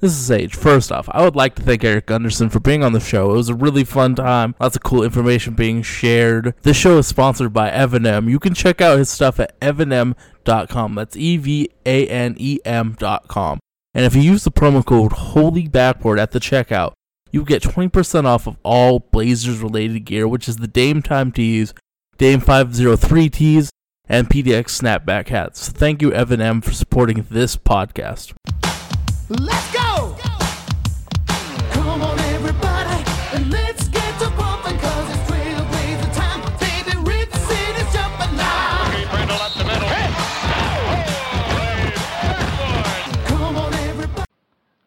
This is Sage. First off, I would like to thank Erik Gundersen for being on the show. It was a really fun time. Lots of cool information being shared. This show is sponsored by Evanem. You can check out his stuff at evanem.com. That's E V A N E M.com. And if you use the promo code Holy Backboard at the checkout, you get 20% off of all Blazers related gear, which is the Dame Time tees, Dame 503 tees, and PDX snapback hats. Thank you, Evan M, for supporting this podcast. Let's go!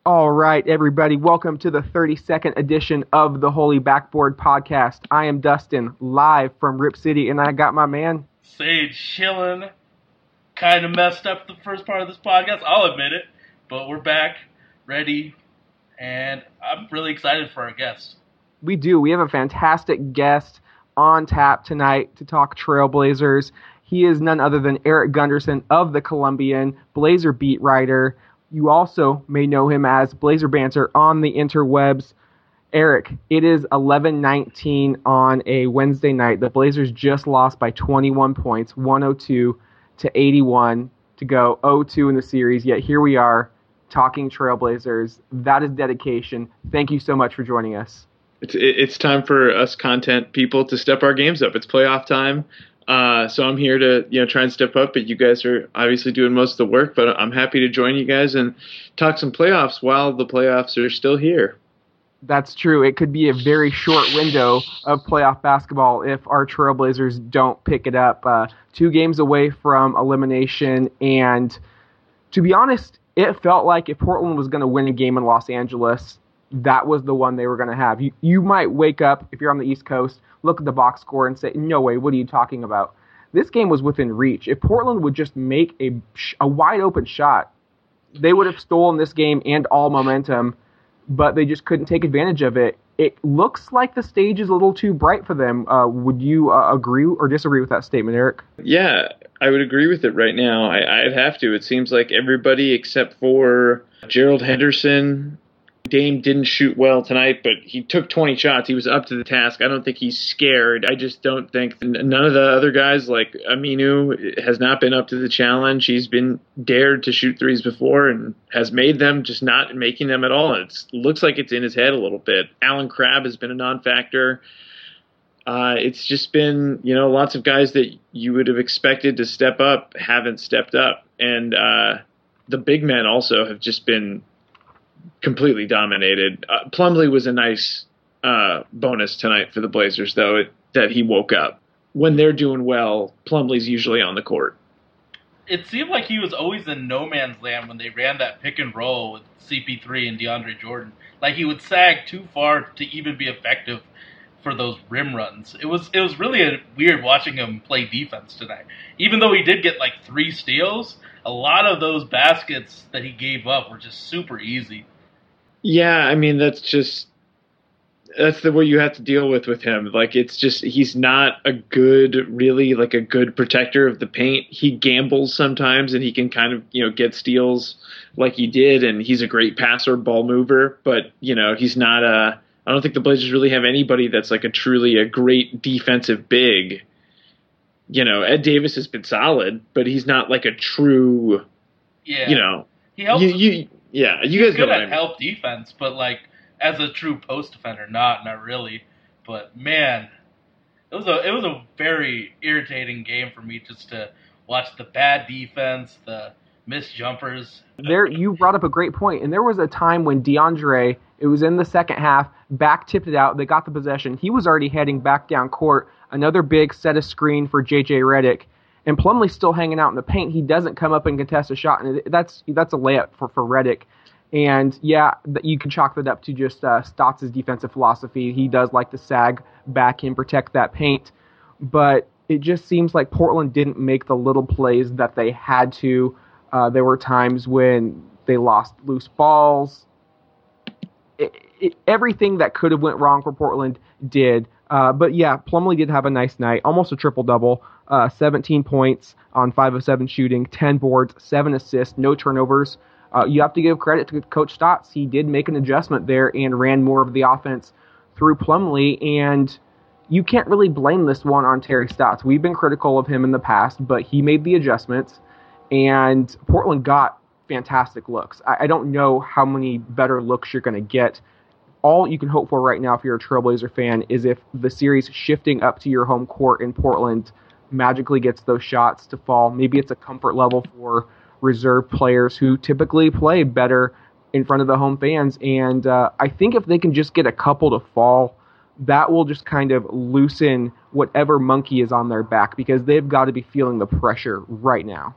All right, everybody, welcome to the 32nd edition of the Holy Backboard Podcast. I am Dustin, live from Rip City, and I got my man. Sage chilling. Kind of messed up the first part of this podcast. I'll admit it, but we're back, ready, and I'm really excited for our guest. We do. We have a fantastic guest on tap tonight to talk Trailblazers. He is none other than Erik Gundersen of the Columbian, Blazer beat writer. You also may know him as Blazer Banter on the interwebs. Eric, it is 11:19 on a Wednesday night. The Blazers just lost by 21 points, 102 to 81 to go 0-2 in the series. Yet here we are talking Trailblazers. That is dedication. Thank you so much for joining us. it's it's time for us content people to step our games up. It's playoff time, uh, so I'm here to you know try and step up. But you guys are obviously doing most of the work. But I'm happy to join you guys and talk some playoffs while the playoffs are still here. That's true. It could be a very short window of playoff basketball if our Trailblazers don't pick it up. Uh, two games away from elimination, and to be honest, it felt like if Portland was going to win a game in Los Angeles, that was the one they were going to have. You you might wake up if you're on the East Coast, look at the box score, and say, "No way, what are you talking about?" This game was within reach. If Portland would just make a a wide open shot, they would have stolen this game and all momentum but they just couldn't take advantage of it. It looks like the stage is a little too bright for them. Uh, would you uh, agree or disagree with that statement, Eric? Yeah, I would agree with it right now. I, I'd have to. It seems like everybody except for Gerald Henderson. Dame didn't shoot well tonight, but he took 20 shots. He was up to the task. I don't think he's scared. I just don't think none of the other guys, like Aminu, has not been up to the challenge. He's been dared to shoot threes before and has made them, just not making them at all. It looks like it's in his head a little bit. Allen Crabbe has been a non factor. Uh, it's just been, you know, lots of guys that you would have expected to step up haven't stepped up. And uh, the big men also have just been completely dominated. Uh, Plumlee was a nice uh, bonus tonight for the Blazers, though, it, that he woke up. When they're doing well, Plumlee's usually on the court. It seemed like he was always in no man's land when they ran that pick and roll with CP3 and DeAndre Jordan. Like he would sag too far to even be effective for those rim runs. It was it was really weird watching him play defense tonight. Even though he did get like three steals, a lot of those baskets that he gave up were just super easy. Yeah, I mean that's just that's the way you have to deal with with him. Like it's just he's not a good, really like a good protector of the paint. He gambles sometimes, and he can kind of you know get steals like he did, and he's a great passer, ball mover. But you know he's not a. I don't think the Blazers really have anybody that's like a truly a great defensive big. You know, Ed Davis has been solid, but he's not like a true. Yeah, You know, he helps. you, you yeah, you he's guys know good what I mean. help defense, but like as a true post defender, not not really. But man, it was a it was a very irritating game for me just to watch the bad defense, the missed jumpers. There, you brought up a great point, and there was a time when DeAndre, it was in the second half, back tipped it out. They got the possession. He was already heading back down court. Another big set of screen for JJ Redick, and Plumlee's still hanging out in the paint. He doesn't come up and contest a shot, and that's that's a layup for for Redick. And yeah, you can chalk that up to just uh, Stotts' defensive philosophy. He does like to sag back and protect that paint, but it just seems like Portland didn't make the little plays that they had to. Uh, there were times when they lost loose balls. It, it, everything that could have went wrong for Portland did. Uh, but yeah, Plumlee did have a nice night, almost a triple double. Uh, 17 points on five of seven shooting, 10 boards, seven assists, no turnovers. uh, you have to give credit to Coach Stotts. He did make an adjustment there and ran more of the offense through Plumlee, and you can't really blame this one on Terry Stotts. We've been critical of him in the past, but he made the adjustments, and Portland got fantastic looks. I, I don't know how many better looks you're going to get. All you can hope for right now, if you're a Trailblazer fan, is if the series shifting up to your home court in Portland magically gets those shots to fall. Maybe it's a comfort level for reserve players who typically play better in front of the home fans. And uh, I think if they can just get a couple to fall, that will just kind of loosen whatever monkey is on their back because they've got to be feeling the pressure right now.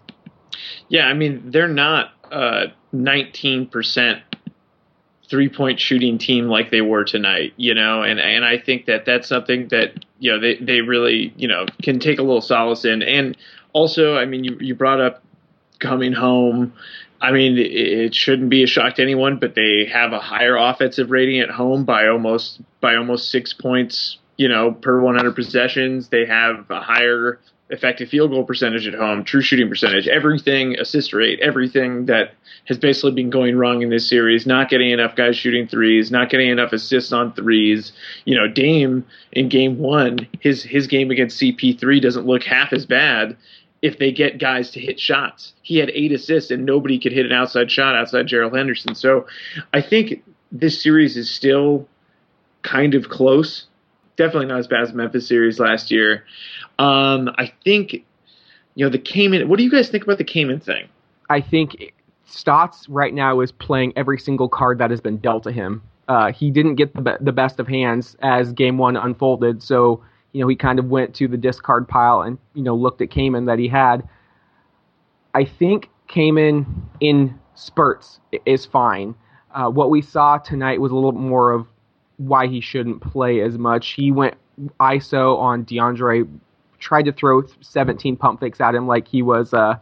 Yeah, I mean they're not a 19% three point shooting team like they were tonight, you know, and and I think that that's something that you know they they really you know can take a little solace in, and also I mean you you brought up coming home. I mean, it shouldn't be a shock to anyone, but they have a higher offensive rating at home by almost by almost six points, you know, per 100 possessions. They have a higher effective field goal percentage at home, true shooting percentage, everything, assist rate, everything that has basically been going wrong in this series. Not getting enough guys shooting threes, not getting enough assists on threes. You know, Dame in game one, his his game against CP3 doesn't look half as bad if they get guys to hit shots. He had eight assists and nobody could hit an outside shot outside Gerald Henderson. So I think this series is still kind of close. Definitely not as bad as Memphis series last year. Um, I think, you know, the Kaman. What do you guys think about the Kaman thing? I think Stotts right now is playing every single card that has been dealt to him. Uh, he didn't get the, be- the best of hands as game one unfolded, so you know he kind of went to the discard pile and you know looked at Kaman that he had. I think Kaman in spurts is fine. Uh, what we saw tonight was a little more of why he shouldn't play as much. He went ISO on DeAndre, tried to throw 17 pump fakes at him like he was uh,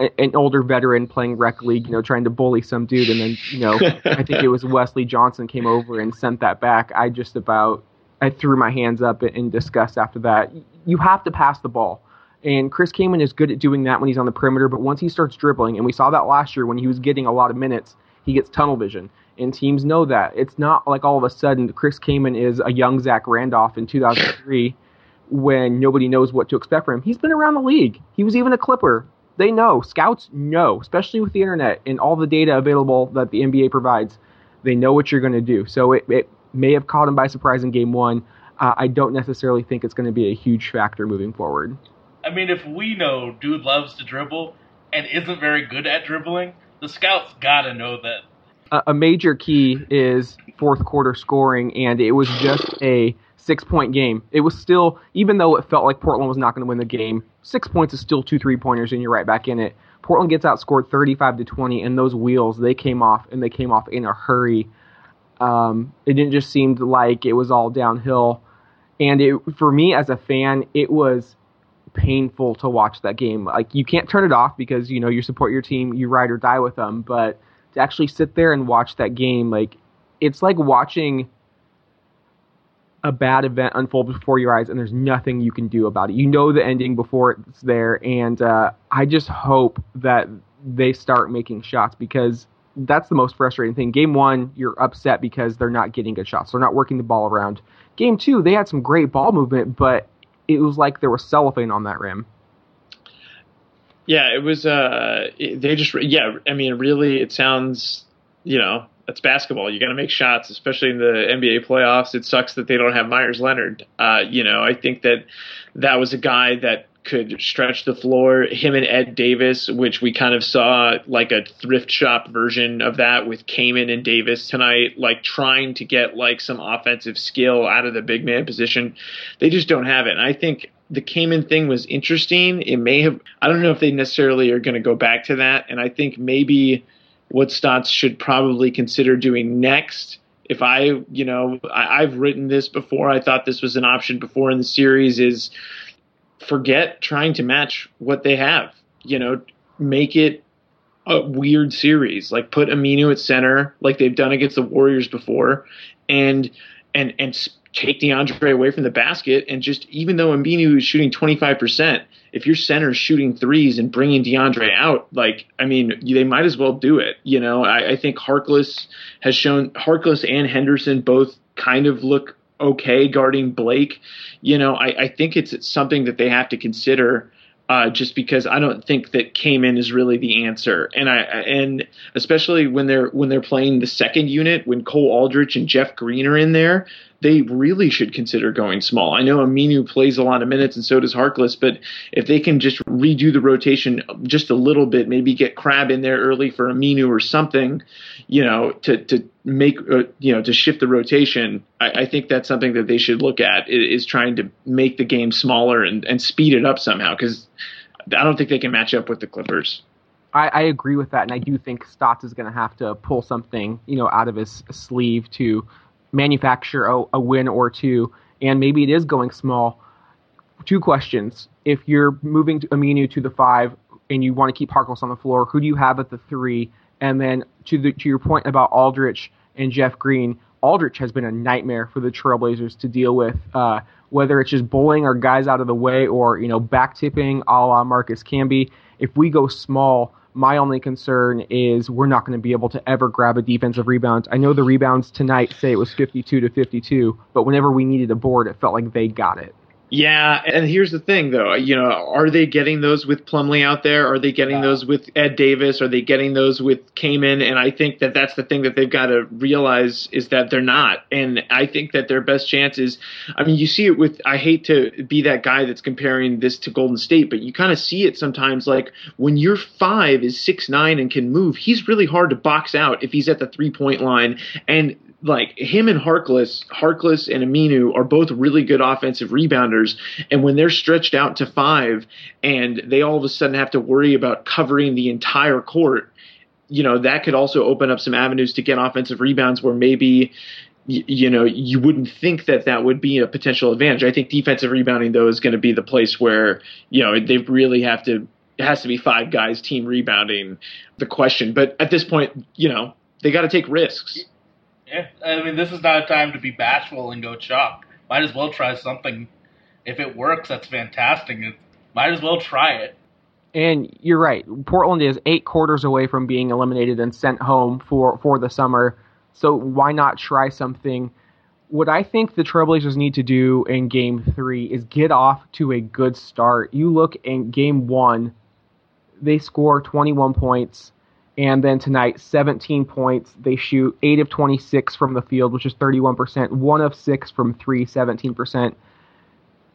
a- an older veteran playing rec league, you know, trying to bully some dude, and then you know, I think it was Wesley Johnson came over and sent that back. I just about I threw my hands up in disgust after that. You have to pass the ball. And Chris Kaman is good at doing that when he's on the perimeter, but once he starts dribbling, and we saw that last year when he was getting a lot of minutes, he gets tunnel vision. And teams know that. It's not like all of a sudden Chris Kaman is a young Zach Randolph in 2003 when nobody knows what to expect from him. He's been around the league. He was even a Clipper. They know. Scouts know, especially with the internet and all the data available that the NBA provides. They know what you're going to do. So it, it may have caught him by surprise in game one. Uh, I don't necessarily think it's going to be a huge factor moving forward. I mean, if we know dude loves to dribble and isn't very good at dribbling, the scouts gotta know that. a, a major key is fourth quarter scoring, and it was just a six point game. It was still, even though it felt like Portland was not going to win the game, six points is still two three pointers, and you're right back in it. Portland gets outscored 35 to 20, and those wheels they came off, and they came off in a hurry. Um, it didn't just seem like it was all downhill, and it for me as a fan, it was painful to watch that game. Like you can't turn it off because you know you support your team, you ride or die with them, but to actually sit there and watch that game, like it's like watching a bad event unfold before your eyes, and there's nothing you can do about it. You know the ending before it's there, and uh, I just hope that they start making shots because that's the most frustrating thing. Game one, you're upset because they're not getting good shots. They're not working the ball around. Game two, they had some great ball movement, but it was like there was cellophane on that rim. Yeah, it was. Uh, they just. Yeah, I mean, really, it sounds. You know, it's basketball. You got to make shots, especially in the NBA playoffs. It sucks that they don't have Meyers Leonard. Uh, you know, I think that that was a guy that could stretch the floor. Him and Ed Davis, which we kind of saw like a thrift shop version of that with Kaman and Davis tonight, like trying to get like some offensive skill out of the big man position. They just don't have it. And I think the Kaman thing was interesting. It may have, I don't know if they necessarily are going to go back to that. And I think maybe what Stotts should probably consider doing next. If I, you know, I, I've written this before, I thought this was an option before in the series, is forget trying to match what they have. You know, make it a weird series. Like put Aminu at center, like they've done against the Warriors before, and and and take DeAndre away from the basket and just even though Aminu is shooting 25%, if your center's shooting threes and bringing DeAndre out, like I mean, they might as well do it. You know, I, I think Harkless has shown Harkless and Henderson both kind of look okay guarding Blake. You know, I, I think it's something that they have to consider uh, just because I don't think that Kaman is really the answer, and I and especially when they're when they're playing the second unit when Cole Aldrich and Jeff Green are in there, they really should consider going small. I know Aminu plays a lot of minutes and so does Harkless, but if they can just redo the rotation just a little bit, maybe get Crabbe in there early for Aminu or something, you know, to to make uh, you know to shift the rotation, I, I, think that's something that they should look at is trying to make the game smaller and, and speed it up somehow because I don't think they can match up with the Clippers. I, I agree with that, and I do think Stotts is going to have to pull something, you know, out of his sleeve to manufacture a, a win or two, and maybe it is going small. Two questions: If you're moving to Aminu to the five and you want to keep Harkless on the floor, who do you have at the three? And then to the to your point about Aldrich and Jeff Green, Aldrich has been a nightmare for the Trailblazers to deal with. Uh, whether it's just bowling our guys out of the way or you know back tipping a la Marcus Camby. If we go small, my only concern is we're not going to be able to ever grab a defensive rebound. I know the rebounds tonight say it was 52 to 52, but whenever we needed a board, it felt like they got it. Yeah, and here's the thing, though. You know, are they getting those with Plumlee out there? Are they getting yeah. those with Ed Davis? Are they getting those with Kaman? And I think that that's the thing that they've got to realize is that they're not. And I think that their best chance is, I mean, you see it with. I hate to be that guy that's comparing this to Golden State, but you kind of see it sometimes. Like when your five is six nine and can move, he's really hard to box out if he's at the three point line. And like him and Harkless, Harkless and Aminu are both really good offensive rebounders. And when they're stretched out to five and they all of a sudden have to worry about covering the entire court, you know, that could also open up some avenues to get offensive rebounds where maybe, you know, you wouldn't think that that would be a potential advantage. I think defensive rebounding, though, is going to be the place where, you know, they really have to, it has to be five guys team rebounding the question. But at this point, you know, they got to take risks. Yeah, I mean, this is not a time to be bashful and go chalk. Might as well try something. If it works, that's fantastic. Might as well try it. And you're right. Portland is eight quarters away from being eliminated and sent home for, for the summer. So why not try something? What I think the Trailblazers need to do in game three is get off to a good start. You look in game one, they score 21 points. And then tonight, 17 points. They shoot 8 of 26 from the field, which is 31%, 1 of 6 from 3, 17%.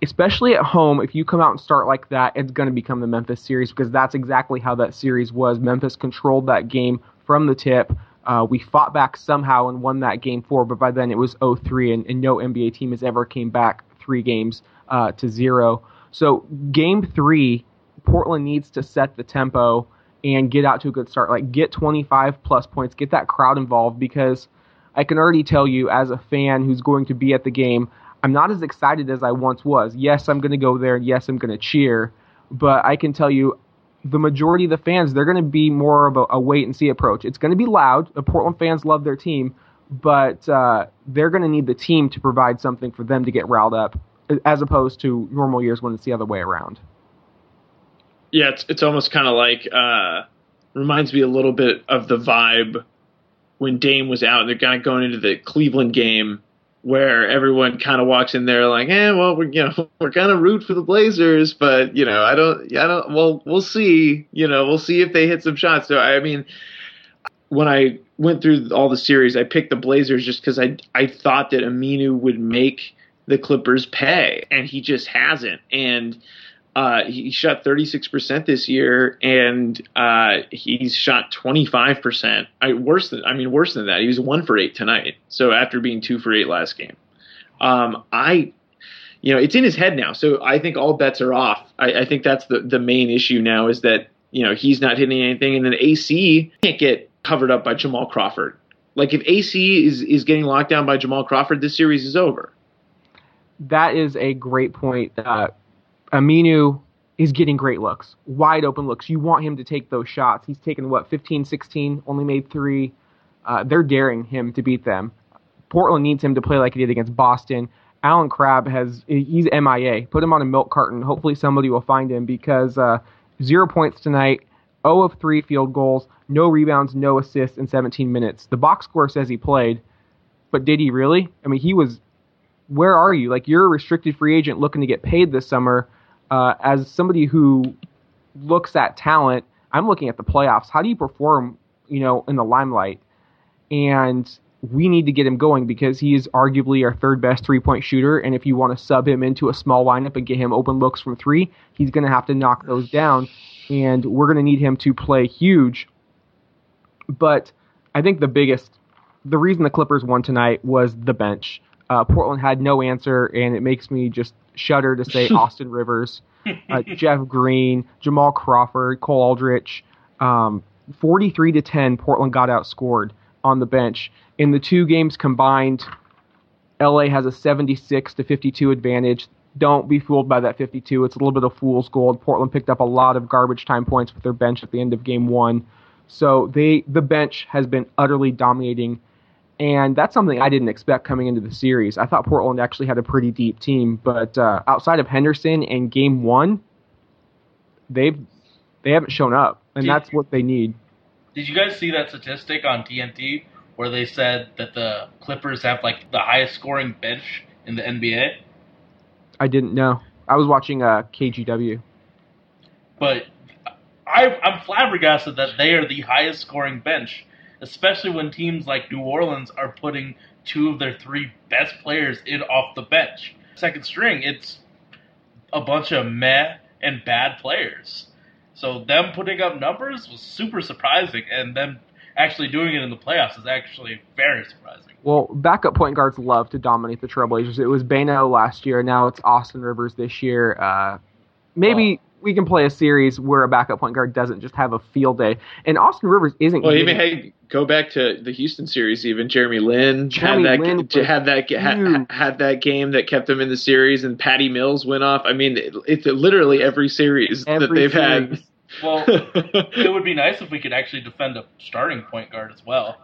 Especially at home, if you come out and start like that, it's going to become the Memphis series because that's exactly how that series was. Memphis controlled that game from the tip. Uh, we fought back somehow and won that game four, but by then it was 0-3, and, and no NBA team has ever came back three games uh, to zero. So game three, Portland needs to set the tempo and get out to a good start. Like get 25 plus points, get that crowd involved because I can already tell you as a fan who's going to be at the game, I'm not as excited as I once was. Yes, I'm going to go there. Yes, I'm going to cheer, but I can tell you the majority of the fans, they're going to be more of a, a wait and see approach. It's going to be loud. The Portland fans love their team, but uh, they're going to need the team to provide something for them to get riled up, as opposed to normal years when it's the other way around. Yeah, it's it's almost kind of like uh, reminds me a little bit of the vibe when Dame was out. And they're kind of going into the Cleveland game where everyone kind of walks in there like, eh, well, we're you know we're kind of root for the Blazers, but you know I don't, I don't. Well, we'll see. You know, we'll see if they hit some shots. So I mean, when I went through all the series, I picked the Blazers just because I I thought that Aminu would make the Clippers pay, and he just hasn't. And uh, he shot 36% this year, and uh, he's shot 25%. I worse than I mean worse than that. He was one for eight tonight. So after being two for eight last game, um, I, you know, it's in his head now. So I think all bets are off. I, I think that's the the main issue now is that you know he's not hitting anything, and then AC can't get covered up by Jamal Crawford. Like if AC is is getting locked down by Jamal Crawford, this series is over. That is a great point. Uh, Aminu is getting great looks, wide open looks. You want him to take those shots. He's taken, what, 15, 16, only made three. Uh, they're daring him to beat them. Portland needs him to play like he did against Boston. Allen Crabbe has he's MIA. Put him on a milk carton. Hopefully somebody will find him because uh, zero points tonight, 0 of three field goals, no rebounds, no assists in 17 minutes. The box score says he played, but did he really? I mean, he was. Where are you? Like you're a restricted free agent looking to get paid this summer. Uh, as somebody who looks at talent, I'm looking at the playoffs. How do you perform? You know, in the limelight, and we need to get him going because he is arguably our third best three point shooter. And if you want to sub him into a small lineup and get him open looks from three, he's going to have to knock those down. And we're going to need him to play huge. But I think the biggest, the reason the Clippers won tonight was the bench. Uh, Portland had no answer, and it makes me just shudder to say Austin Rivers, uh, Jeff Green, Jamal Crawford, Cole Aldrich. Um, 43 to 10, Portland got outscored on the bench. In the two games combined, LA has a 76 to 52 advantage. Don't be fooled by that 52. It's a little bit of fool's gold. Portland picked up a lot of garbage time points with their bench at the end of game 1. So they the bench has been utterly dominating and that's something I didn't expect coming into the series. I thought Portland actually had a pretty deep team, but uh, outside of Henderson and Game One, they've they haven't shown up, and Did- that's what they need. Did you guys see that statistic on TNT where they said that the Clippers have like the highest scoring bench in the NBA? I didn't know. I was watching uh, KGW. But I, I'm flabbergasted that they are the highest scoring bench, especially when teams like New Orleans are putting two of their three best players in off the bench. Second string, it's a bunch of meh and bad players. So them putting up numbers was super surprising, and them actually doing it in the playoffs is actually very surprising. Well, backup point guards love to dominate the Trailblazers. It was Beno last year. Now it's Austin Rivers this year. Uh, maybe we can play a series where a backup point guard doesn't just have a field day. And Austin Rivers isn't. Well, even hey, go back to the Houston series. Even Jeremy Lin Jeremy had that Lin to was had that had, had that game that kept them in the series, and Patty Mills went off. I mean, it, it's literally every series that they've series. Well, it would be nice if we could actually defend a starting point guard as well.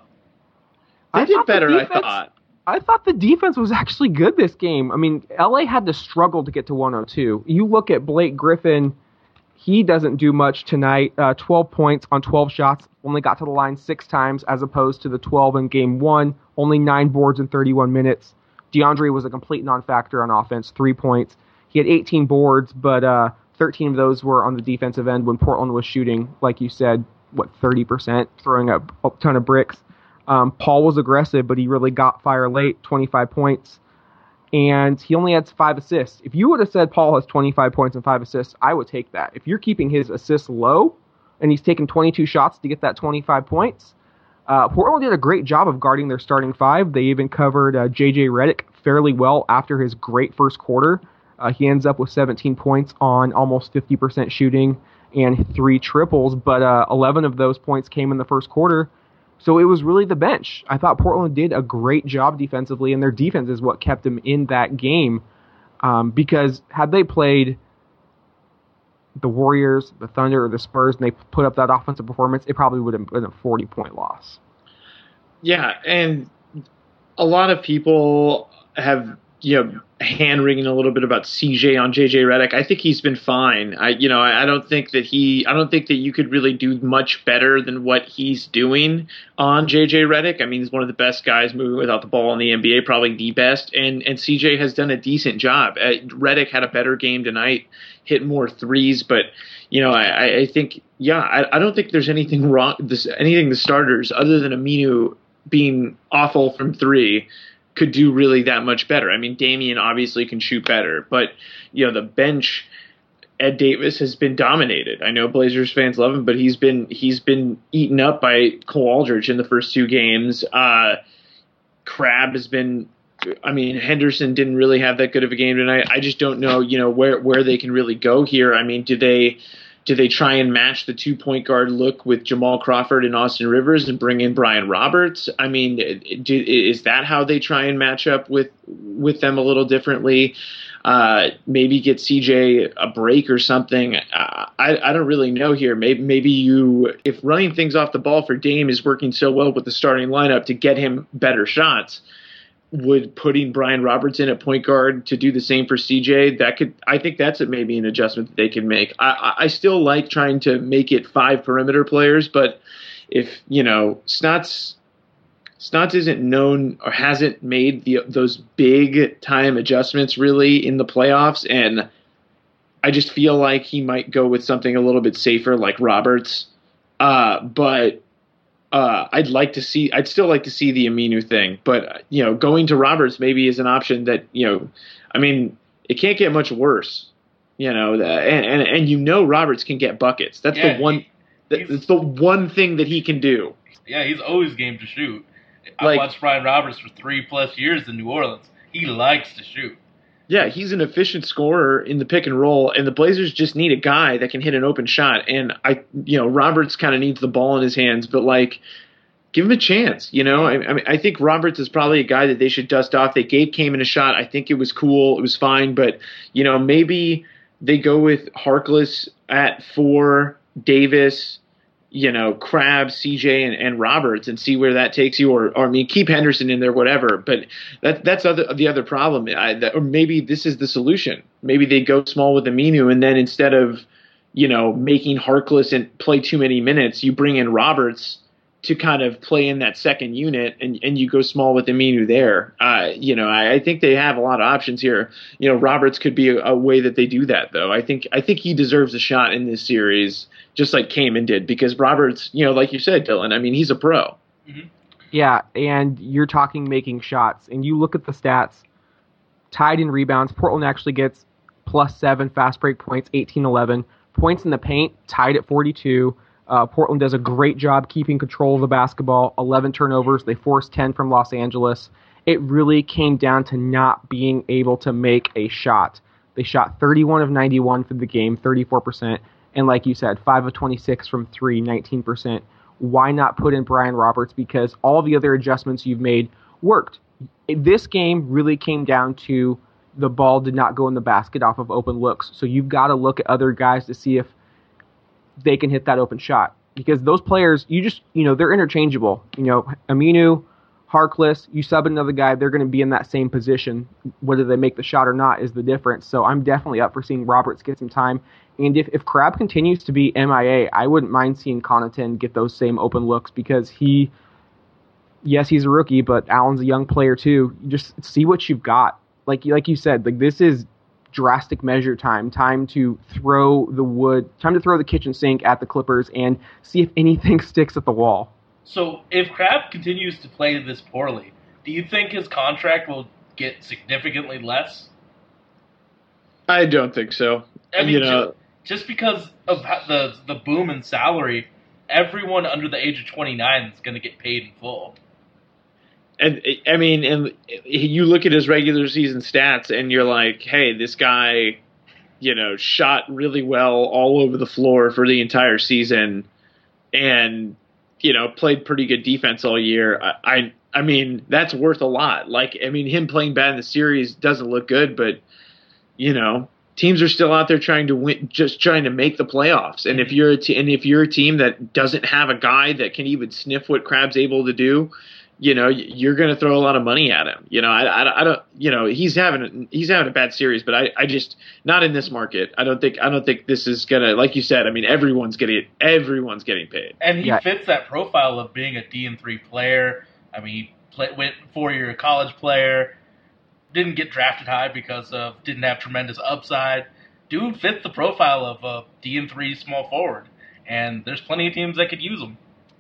they I did thought the better, I thought. I thought the defense was actually good this game. I mean, LA had to struggle to get to 102. You look at Blake Griffin, he doesn't do much tonight. Uh, 12 points on 12 shots, only got to the line six times as opposed to the 12 in game one, only nine boards in 31 minutes. DeAndre was a complete non factor on offense, three points. He had 18 boards, but uh, 13 of those were on the defensive end when Portland was shooting, like you said, what, 30%, throwing up a ton of bricks. Um, Paul was aggressive, but he really got fire late, 25 points. And he only had five assists. If you would have said Paul has 25 points and five assists, I would take that. If you're keeping his assists low and he's taking 22 shots to get that 25 points, uh, Portland did a great job of guarding their starting five. They even covered uh, J.J. Redick fairly well after his great first quarter. Uh, he ends up with 17 points on almost 50% shooting and three triples, but uh, 11 of those points came in the first quarter. So it was really the bench. I thought Portland did a great job defensively, and their defense is what kept them in that game. Um, because had they played the Warriors, the Thunder, or the Spurs, and they put up that offensive performance, it probably would have been a 40 point loss. Yeah, and a lot of people have you know hand wringing a little bit about CJ on JJ Redick. I think he's been fine. I you know I, I don't think that he I don't think that you could really do much better than what he's doing on JJ Redick. I mean he's one of the best guys moving without the ball in the NBA, probably the best. And and CJ has done a decent job. Uh, Redick had a better game tonight, hit more threes, but you know I, I- think yeah I, I don't think there's anything wrong this anything the starters other than Aminu being awful from three could do really that much better. I mean, Damian obviously can shoot better, but you know the bench. Ed Davis has been dominated. I know Blazers fans love him, but he's been he's been eaten up by Cole Aldrich in the first two games. Uh, Crabbe has been. I mean, Henderson didn't really have that good of a game tonight. I just don't know, you know, where where they can really go here. I mean, do they do they try and match the two point guard look with Jamal Crawford and Austin Rivers and bring in Brian Roberts? I mean, do, is that how they try and match up with with them a little differently? Uh, maybe get CJ a break or something. I, I don't really know here. Maybe maybe you if running things off the ball for Dame is working so well with the starting lineup to get him better shots. Would putting Brian Roberts in at point guard to do the same for CJ, that could I think that's a, maybe an adjustment that they can make. I, I- still like trying to make it five perimeter players, but if you know Snots Snots isn't known or hasn't made the those big time adjustments really in the playoffs, and I just feel like he might go with something a little bit safer like Roberts. Uh, but uh, I'd like to see. I'd still like to see the Aminu thing, but you know, going to Roberts maybe is an option that you know. I mean, it can't get much worse. You know, and, and and you know Roberts can get buckets. That's Yeah, the one. he- That's the one thing that he can do. Yeah, he's always game to shoot. I Like- watched Brian Roberts for three plus years in New Orleans. He likes to shoot. Yeah, he's an efficient scorer in the pick and roll, and the Blazers just need a guy that can hit an open shot. And I, you know, Roberts kind of needs the ball in his hands, but like, give him a chance. You know, I, I mean, I think Roberts is probably a guy that they should dust off. They gave Kaman a shot. I think it was cool. It was fine, but you know, maybe they go with Harkless at four, Davis, you know, Crabbe, CJ, and, and Roberts, and see where that takes you. Or, or I mean, keep Henderson in there, whatever. But that that's other the other problem. I, that, or maybe this is the solution. Maybe they go small with Aminu, and then instead of you know making Harkless and play too many minutes, you bring in Roberts to kind of play in that second unit, and, and you go small with Aminu there. Uh, you know, I, I think they have a lot of options here. You know, Roberts could be a, a way that they do that, though. I think I think he deserves a shot in this series, just like Kaman did, because Roberts, you know, like you said, Dylan. I mean, he's a pro. Yeah, and you're talking making shots, and you look at the stats. Tied in rebounds, Portland actually gets plus seven fast break points, 18-11. Points in the paint, tied at 42. Uh, Portland does a great job keeping control of the basketball. 11 turnovers. They forced 10 from Los Angeles. It really came down to not being able to make a shot. They shot 31 of 91 for the game, 34%. And like you said, 5 of 26 from 3, 19%. Why not put in Brian Roberts? Because all the other adjustments you've made worked. This game really came down to the ball did not go in the basket off of open looks. So you've got to look at other guys to see if they can hit that open shot. Because those players, you just, you know, they're interchangeable. You know, Aminu, Harkless, you sub another guy, they're going to be in that same position. Whether they make the shot or not is the difference. So I'm definitely up for seeing Roberts get some time. And if, if Crabbe continues to be MIA, I wouldn't mind seeing Connaughton get those same open looks because he, yes, he's a rookie, but Allen's a young player too. Just see what you've got. Like like you said, like this is drastic measure time. Time to throw the wood. Time to throw the kitchen sink at the Clippers and see if anything sticks at the wall. So if Crabbe continues to play this poorly, do you think his contract will get significantly less? I don't think so. I mean, you know, ju- just because of the the boom in salary, everyone under the age of 29 is going to get paid in full. And I mean, and you look at his regular season stats, and you're like, hey, this guy, you know, shot really well all over the floor for the entire season, and you know, played pretty good defense all year. I, I, I mean, that's worth a lot. Like, I mean, him playing bad in the series doesn't look good, but you know, teams are still out there trying to win, just trying to make the playoffs. And if mm-hmm. you're a te- and if you're a team that doesn't have a guy that can even sniff what Crabbe's able to do, you know, you're going to throw a lot of money at him. You know, I, I, I don't, you know, he's having he's having a bad series, but I, I just not in this market. I don't think I don't think this is gonna, like you said. I mean, everyone's getting everyone's getting paid. And he Yeah. fits that profile of being a D and three player. I mean, he play, went four year college player, didn't get drafted high because of didn't have tremendous upside. Dude fits the profile of a D and three small forward, and there's plenty of teams that could use him.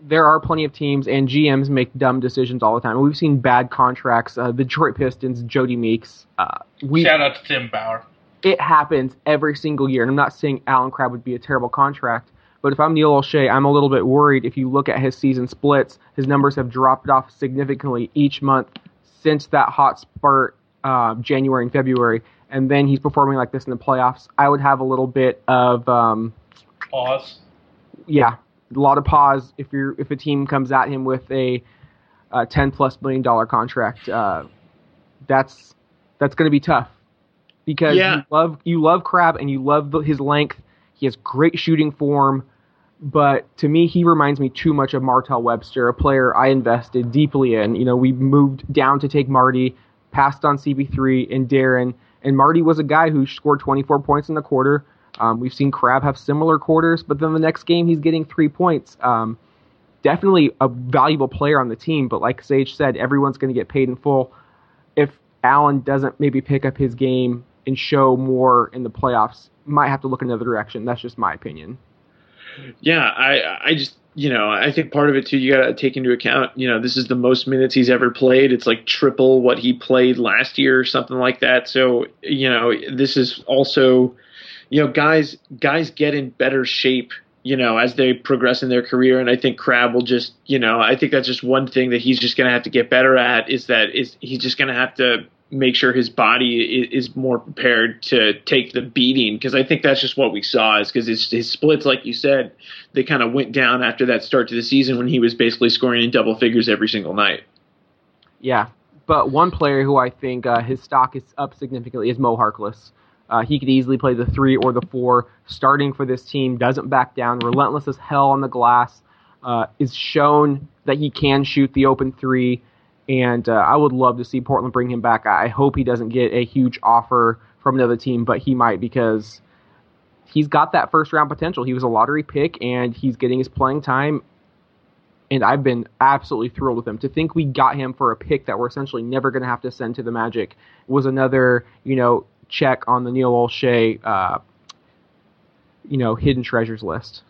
There are plenty of teams and GMs make dumb decisions all the time. We've seen bad contracts. Uh, the Detroit Pistons, Jodie Meeks. Uh, we Shout out to Tim Bauer. it happens every single year. And I'm not saying Allen Crabbe would be a terrible contract, but if I'm Neil Olshey, I'm a little bit worried. If you look at his season splits, his numbers have dropped off significantly each month since that hot spurt, uh, January and February. And then he's performing like this in the playoffs. I would have a little bit of, um, Pause. yeah, a lot of pause if you're if a team comes at him with a, uh 10 plus million dollar contract. Uh, that's that's going to be tough because Yeah. you love you love Crabbe and you love the, his length. He has great shooting form. but to me, he reminds me too much of Martell Webster, a player I invested deeply in. You know, we moved down to take Marty, passed on CP3 and Deron, and Marty was a guy who scored 24 points in the quarter. Um, we've seen Crabbe have similar quarters, but then the next game he's getting three points. Um, definitely a valuable player on the team, but like Sage said, everyone's going to get paid in full. If Allen doesn't maybe pick up his game and show more in the playoffs, might have to look another direction. That's just my opinion. Yeah, I I just you know I think part of it too you got to take into account you know this is the most minutes he's ever played. It's like triple what he played last year or something like that. So you know this is also you know guys guys get in better shape you know as they progress in their career and I think Crabbe will just you know I think that's just one thing that he's just going to have to get better at is that is he's just going to have to make sure his body is more prepared to take the beating because I think that's just what we saw is because his, his splits, like you said, they kind of went down after that start to the season when he was basically scoring in double figures every single night. Yeah, but one player who I think uh, his stock is up significantly is Mo Harkless. Uh, he could easily play the three or the four, starting for this team. Doesn't back down, relentless as hell on the glass. Uh, is shown that he can shoot the open three and uh, I would love to see Portland bring him back. I hope he doesn't get a huge offer from another team, but he might because he's got that first round potential. He was a lottery pick, and he's getting his playing time. And I've been absolutely thrilled with him. To think we got him for a pick that we're essentially never going to have to send to the Magic was another, you know, check on the Neil Olshey, uh, you know, hidden treasures list.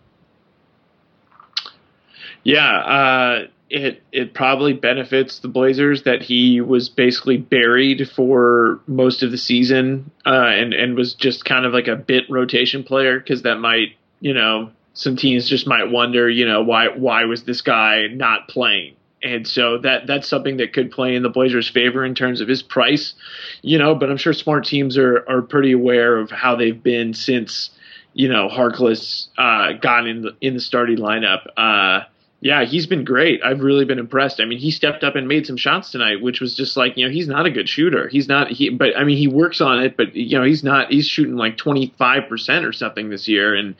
Yeah, uh, it it probably benefits the Blazers that he was basically buried for most of the season uh, and and was just kind of like a bit rotation player because that might you know some teams just might wonder you know why why was this guy not playing and so that that's something that could play in the Blazers' favor in terms of his price, you know. But I'm sure smart teams are are pretty aware of how they've been since you know Harkless uh, got in the in the starting lineup. Uh, yeah, he's been great. I've really been impressed. I mean, he stepped up and made some shots tonight, which was just like, you know, he's not a good shooter. He's not he but I mean, he works on it, but you know, he's not he's shooting like 25% or something this year and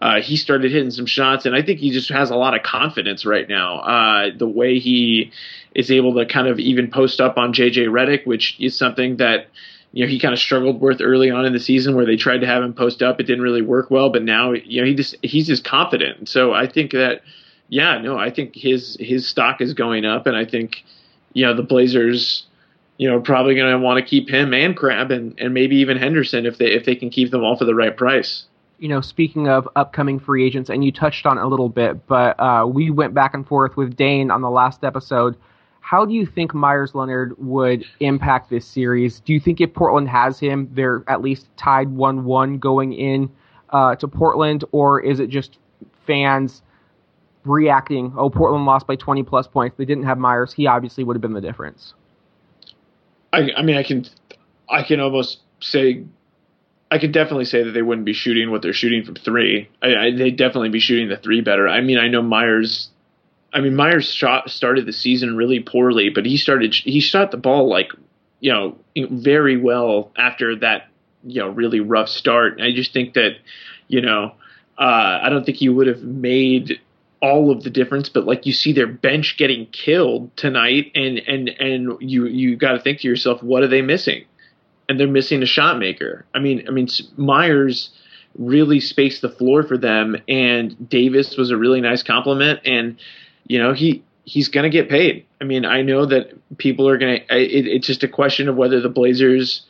uh, he started hitting some shots and I think he just has a lot of confidence right now. Uh, the way he is able to kind of even post up on JJ Redick, which is something that you know, he kind of struggled with early on in the season where they tried to have him post up. It didn't really work well, but now, you know, he just he's just confident. So I think that yeah, no, I think his his stock is going up, and I think you know the Blazers, you know, probably going to want to keep him and Crabbe and and maybe even Henderson if they if they can keep them all for the right price. You know, speaking of upcoming free agents, and you touched on a little bit, but uh, we went back and forth with Dane on the last episode. How do you think Meyers Leonard would impact this series? Do you think if Portland has him, they're at least tied 1 1 going in uh, to Portland, or is it just fans reacting, oh, Portland lost by 20 plus points. They didn't have Meyers. He obviously would have been the difference. I, I mean, I can, I can almost say, I can definitely say that they wouldn't be shooting what they're shooting from three. I, I, they'd definitely be shooting the three better. I mean, I know Meyers. I mean, Meyers shot started the season really poorly, but he started he shot the ball like you know very well after that you know really rough start. I just think that you know uh, I don't think he would have made all of the difference, but like you see their bench getting killed tonight, and and and you you got to think to yourself, what are they missing? And they're missing a shot maker. I mean, I mean Meyers really spaced the floor for them, and Davis was a really nice compliment, and you know he he's going to get paid. I mean, I know that people are going to. It, it's just a question of whether the Blazers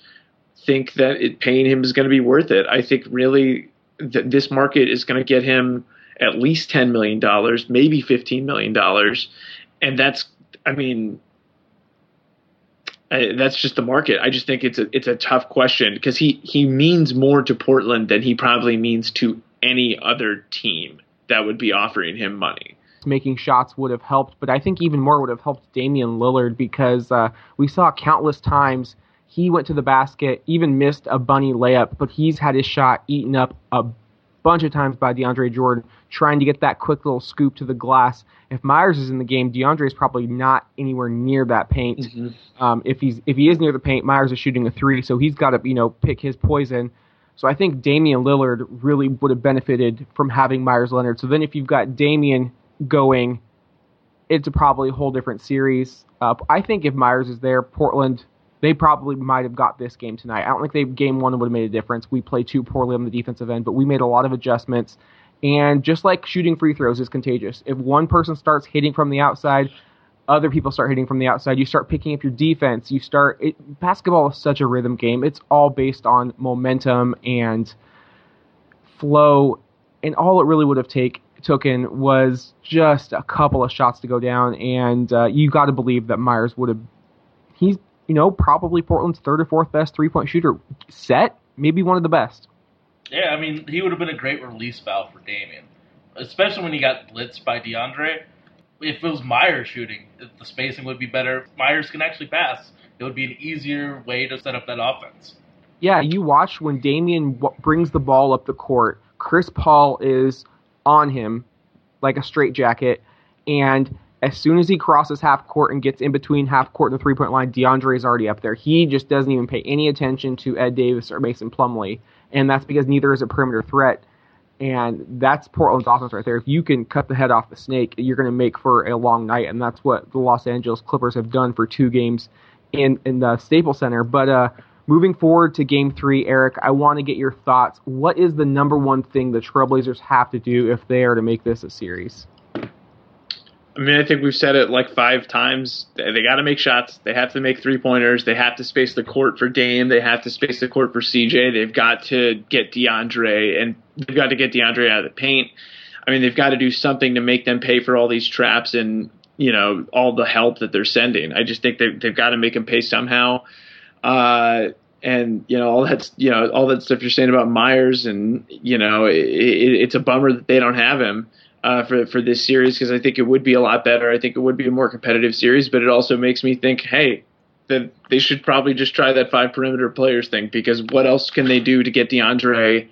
think that it, paying him is going to be worth it. I think really that this market is going to get him at least $10 million, maybe $15 million. And that's, I mean, I, that's just the market. I just think it's a it's a tough question because he he means more to Portland than he probably means to any other team that would be offering him money. Making shots would have helped, but I think even more would have helped Damian Lillard because uh, we saw countless times he went to the basket, even missed a bunny layup, but he's had his shot eaten up a bunch of times by DeAndre Jordan trying to get that quick little scoop to the glass. If Meyers is in the game, DeAndre is probably not anywhere near that paint. Mm-hmm. Um, if he's if he is near the paint, Meyers is shooting a three, so he's got to you know pick his poison. So I think Damian Lillard really would have benefited from having Meyers Leonard. So then if you've got Damian going, it's a probably a whole different series. Uh, I think if Meyers is there, Portland, they probably might have got this game tonight. I don't think they game one would have made a difference. We played too poorly on the defensive end, but we made a lot of adjustments. And just like shooting free throws is contagious. If one person starts hitting from the outside, other people start hitting from the outside. You start picking up your defense. You start. It, basketball is such a rhythm game. It's all based on momentum and flow, and all it really would have take taken was just a couple of shots to go down. And uh, you got to believe that Meyers would have. He's you know probably Portland's third or fourth best three point shooter. Set maybe one of the best. Yeah, I mean, he would have been a great release valve for Damian, especially when he got blitzed by DeAndre. If it was Meyers shooting, the spacing would be better. Meyers can actually pass. It would be an easier way to set up that offense. Yeah, you watch when Damian w- brings the ball up the court. Chris Paul is on him like a straitjacket, and as soon as he crosses half court and gets in between half court and the three point line, DeAndre is already up there. He just doesn't even pay any attention to Ed Davis or Mason Plumlee, and that's because neither is a perimeter threat. And that's Portland's offense right there. If you can cut the head off the snake, you're going to make for a long night, and that's what the Los Angeles Clippers have done for two games in in the Staples Center. But uh, moving forward to Game Three, Erik, I want to get your thoughts. What is the number one thing the Trailblazers have to do if they are to make this a series? I mean, I think we've said it like five times. They, got to make shots. They have to make three pointers. They have to space the court for Dame. They have to space the court for CJ. They've got to get DeAndre, and they've got to get DeAndre out of the paint. I mean, they've got to do something to make them pay for all these traps and you know all the help that they're sending. I just think they've, they've got to make them pay somehow. Uh, and you know all that's you know all that stuff you're saying about Meyers, and you know it, it, it's a bummer that they don't have him uh, for for this series because I think it would be a lot better. I think it would be a more competitive series, but it also makes me think, hey, that they should probably just try that five perimeter players thing because what else can they do to get DeAndre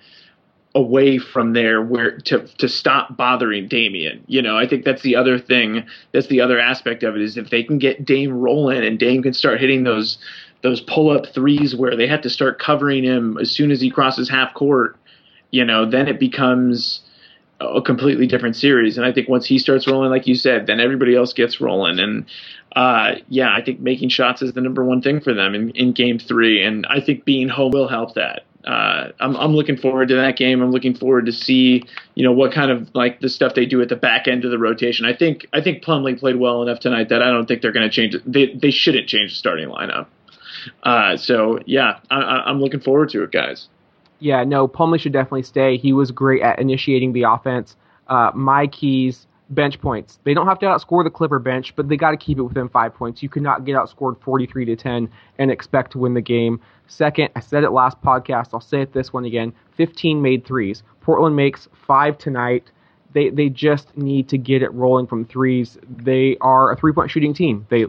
away from there where to to stop bothering Damian? You know, I think that's the other thing. That's the other aspect of it is if they can get Dame rolling and Dame can start hitting those those pull up threes where they have to start covering him as soon as he crosses half court. You know, then it becomes a completely different series. And I think once he starts rolling, like you said, then everybody else gets rolling. And uh, yeah, I think making shots is the number one thing for them in, in game three. And I think being home will help that. Uh, I'm, I'm looking forward to that game. I'm looking forward to see, you know, what kind of like the stuff they do at the back end of the rotation. I think I think Plumlee played well enough tonight that I don't think they're going to change it. They they shouldn't change the starting lineup. Uh, so yeah, I- I'm looking forward to it, guys. Yeah, no, Plumlee should definitely stay. He was great at initiating the offense. Uh, my keys, bench points. They don't have to outscore the Clipper bench, but they got to keep it within five points. You cannot get outscored 43 to 10 and expect to win the game. Second, I said it last podcast. I'll say it this one again. 15 made threes. Portland makes five tonight. They they just need to get it rolling from threes. They are a three point shooting team. They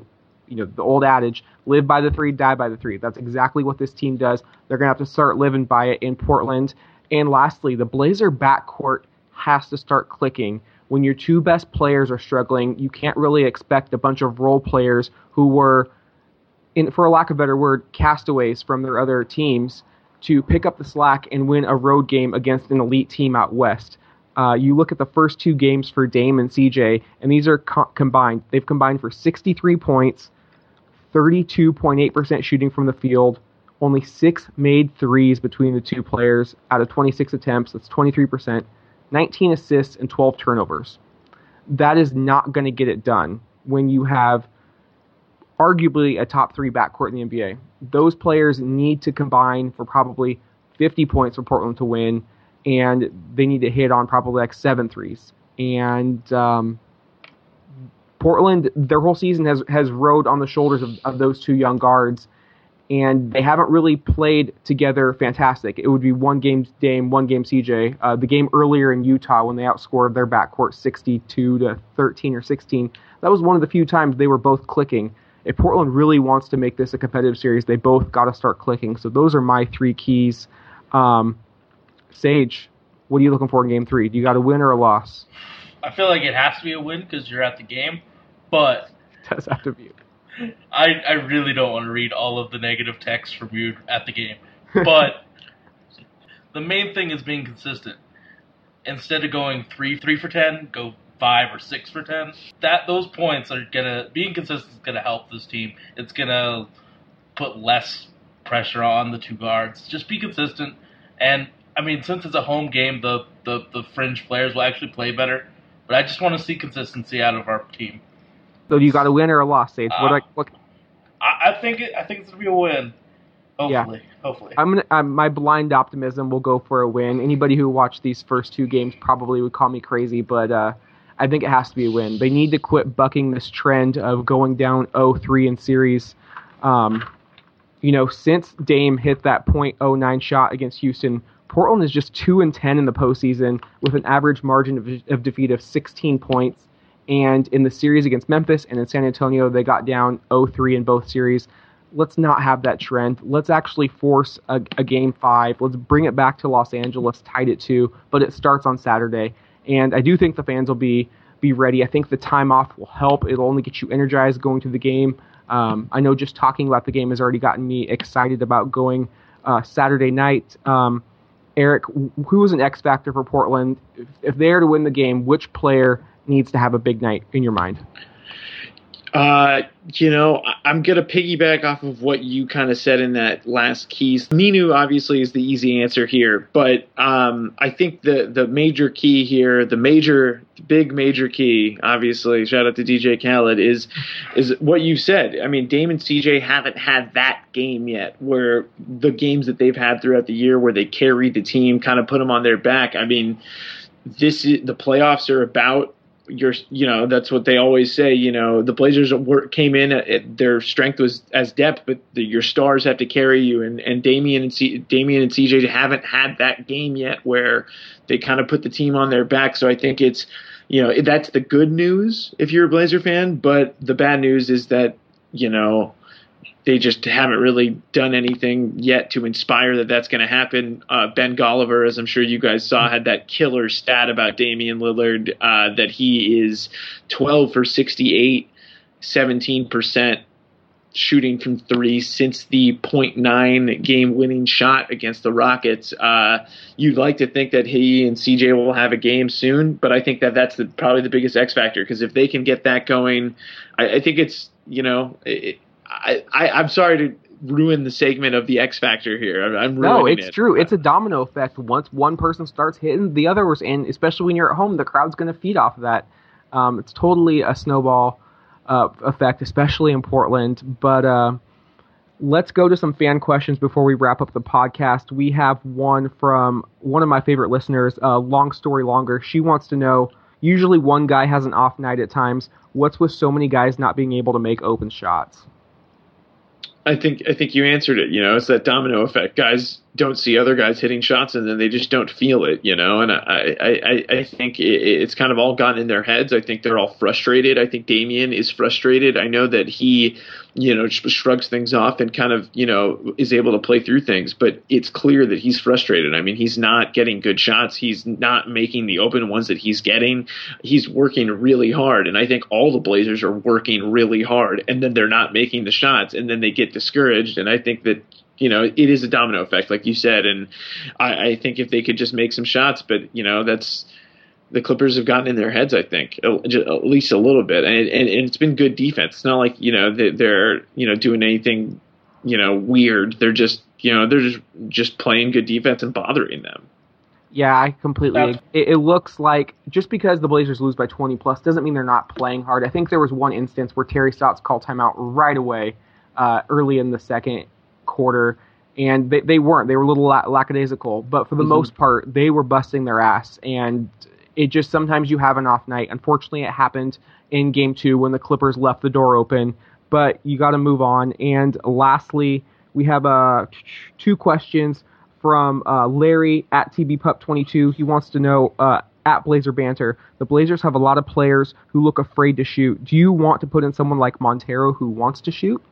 you know the old adage live by the three die by the three. That's exactly what this team does. They're going to have to start living by it in portland. And lastly the blazer backcourt has to start clicking. When your two best players are struggling you can't really expect a bunch of role players who were in for a lack of a better word castaways from their other teams to pick up the slack and win a road game against an elite team out west. Uh, you look at the first two games for Dame and CJ, and these are co- combined. They've combined for 63 points, 32.8% shooting from the field, only six made threes between the two players out of 26 attempts. That's 23%, 19 assists, and 12 turnovers. That is not going to get it done when you have arguably a top three backcourt in the NBA. Those players need to combine for probably 50 points for Portland to win, and they need to hit on probably like seven threes. And um, Portland, their whole season has has rode on the shoulders of, of those two young guards, and they haven't really played together fantastic. It would be one game Dame, one game CJ. Uh, the game earlier in Utah when they outscored their backcourt 62 to 13 or 16, that was one of the few times they were both clicking. If Portland really wants to make this a competitive series, they both got to start clicking. So those are my three keys. Um, Sage, what are you looking for in Game Three? Do you got a win or a loss? I feel like it has to be a win because you're at the game, but Does have to be. I, I really don't want to read all of the negative text from you at the game. But the main thing is being consistent. Instead of going three three for ten, go five or six for ten. That those points are gonna being consistent is gonna help this team. It's gonna put less pressure on the two guards. Just be consistent. And I mean, since it's a home game, the the, the fringe players will actually play better. But I just want to see consistency out of our team. So you got a win or a loss, Sage? what, Uh, I, what I, I think it, I think it's gonna be a win. Hopefully, hopefully. I'm gonna I'm, my blind optimism will go for a win. Anybody who watched these first two games probably would call me crazy, but uh, I think it has to be a win. They need to quit bucking this trend of going down 0-3 in series. Um, you know, since Dame hit that .09 shot against Houston, Portland is just two and ten in the postseason with an average margin of, of defeat of 16 points. And in the series against Memphis and in San Antonio, they got down 0-3 in both series let's not have that trend. Let's actually force a, a game five. Let's bring it back to Los Angeles, tied it two, but it starts on Saturday. And I do think the fans will be be ready. I think the time off will help. It'll only get you energized going to the game. Um, I know just talking about the game has already gotten me excited about going uh, Saturday night. Um, Erik, who is an X factor for Portland? If, if they're to win the game, which player needs to have a big night in your mind? Uh, you know, I'm gonna piggyback off of what you kind of said in that last keys. Aminu obviously is the easy answer here, but um, I think the the major key here, the major, big major key, obviously, shout out to DJ Khaled, is is what you said. I mean, Dame and CJ haven't had that game yet, where the games that they've had throughout the year, where they carried the team, kind of put them on their back. I mean, this is the playoffs are about your you know that's what they always say you know the blazers were, came in uh, at, their strength was as depth but the, your stars have to carry you. And and Damian and C, Damian and CJ haven't had that game yet where they kind of put the team on their back. So I think it's you know that's the good news if you're a blazer fan but the bad news is that you know they just haven't really done anything yet to inspire that that's going to happen. Uh, ben Golliver, as I'm sure you guys saw, had that killer stat about Damian Lillard uh, that he is 12 for 68, 17% shooting from three since the 0.9 game winning shot against the Rockets. Uh, you'd like to think that he and CJ will have a game soon, but I think that that's the, probably the biggest X factor because if they can get that going, I, I think it's, you know, it, I, I, I'm sorry to ruin the segment of the X Factor here. I'm, I'm No, it's it. true. It's a domino effect. Once one person starts hitting, the others, and especially when you're at home, the crowd's going to feed off of that. Um, it's totally a snowball uh, effect, especially in Portland. But uh, let's go to some fan questions before we wrap up the podcast. We have one from one of my favorite listeners, uh, Long Story Longer. She wants to know. Usually, one guy has an off night at times. What's with so many guys not being able to make open shots? I think I think you answered it. You know, it's that domino effect. Guys don't see other guys hitting shots, and then they just don't feel it. You know, and I I, I, think it, it's kind of all gotten in their heads. I think they're all frustrated. I think Damian is frustrated. I know that he, you know, sh- shrugs things off and kind of you know is able to play through things, but it's clear that he's frustrated. I mean, he's not getting good shots. He's not making the open ones that he's getting. He's working really hard, and I think all the Blazers are working really hard, and then they're not making the shots, and then they get discouraged. And I think that you know, it is a domino effect, like you said. And I, I think if they could just make some shots, but you know, that's the Clippers have gotten in their heads. I think at at least a little bit, and and, and it's been good defense. It's not like you know they, they're you know doing anything you know weird. They're just you know they're just just playing good defense and bothering them. Yeah, I completely. That's- It, it looks like just because the Blazers lose by 20 plus doesn't mean they're not playing hard. I think there was one instance where Terry Stotts called timeout right away, uh, early in the second quarter, and they, they weren't. They were a little lackadaisical, but for the Mhm. most part, they were busting their ass. And it just sometimes you have an off night. Unfortunately, it happened in Game Two when the Clippers left the door open. But you got to move on. And lastly, we have uh, two questions from uh, Larry at TBPup22. He wants to know uh, at Blazer Banter. The Blazers have a lot of players who look afraid to shoot. Do you want to put in someone like Montero who wants to shoot,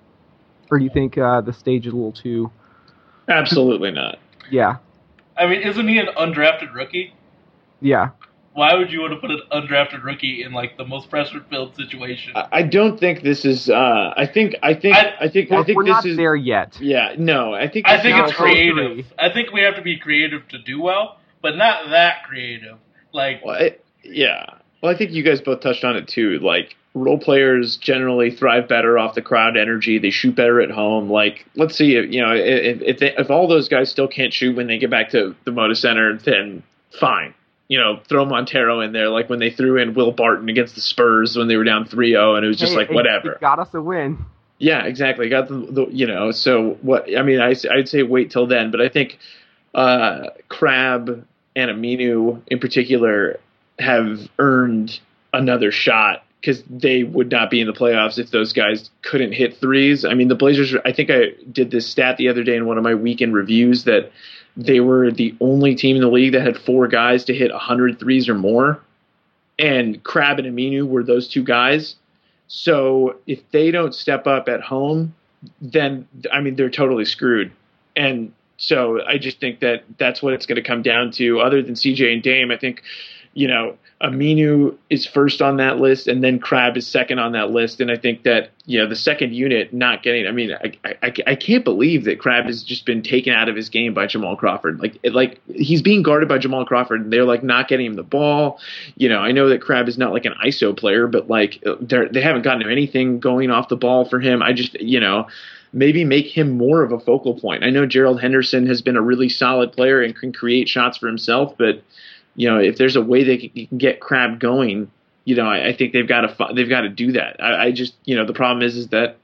or do you think uh, the stage is a little too? Absolutely not. Yeah, I mean, isn't he an undrafted rookie? yeah. Why would you want to put an undrafted rookie in like the most pressure-filled situation? I I don't think this is. Uh, I think. I think. I- I, think. We're, I think we're this not is. there yet. Yeah. No. I think. I think it's also- creative. I think we have to be creative to do well, but not that creative. Like, Well, I, yeah. Well, I think you guys both touched on it too. Like role players generally thrive better off the crowd energy. They shoot better at home. Like let's see if you know if if, they, if all those guys still can't shoot when they get back to the Moda Center, then fine. You know, throw Montero in there like when they threw in Will Barton against the Spurs when they were down 3-0 and it was just Hey, like it- whatever. It got us a win. Yeah, exactly. Got the, the you know. So what? I mean, I I'd say wait till then, but I think uh, Crabbe and Aminu in particular have earned another shot because they would not be in the playoffs if those guys couldn't hit threes. I mean, the Blazers. I think I did this stat the other day in one of my weekend reviews that they were the only team in the league that had four guys to hit 100 threes or more, and Crabbe and Aminu were those two guys. So if they don't step up at home, then I mean they're totally screwed. And so I just think that that's what it's going to come down to. Other than CJ and Dame, I think you know Aminu is first on that list, and then Crabbe is second on that list. And I think that you know the second unit not getting. I mean, I I, I can't believe that Crabbe has just been taken out of his game by Jamal Crawford. Like like he's being guarded by Jamal Crawford, and they're like not getting him the ball. You know, I know that Crabbe is not like an ISO player, but like they haven't gotten anything going off the ball for him. I just you know maybe make him more of a focal point. I know Gerald Henderson has been a really solid player and can create shots for himself, but you know if there's a way they can, get Crabbe going, you know I, I think they've got to they've got to do that. I, I just you know the problem is is that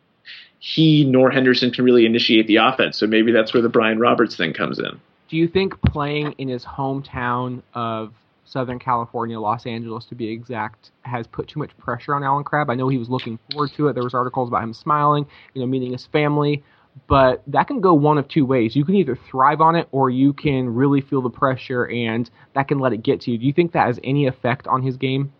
he nor Henderson can really initiate the offense, so maybe that's where the Brian Roberts thing comes in. Do you think playing in his hometown of Southern California, Los Angeles to be exact, has put too much pressure on Allen Crabbe? I know he was looking forward to it. There was articles about him smiling, you know, meeting his family, but that can go one of two ways. You can either thrive on it or you can really feel the pressure and that can let it get to you. Do you think that has any effect on his game?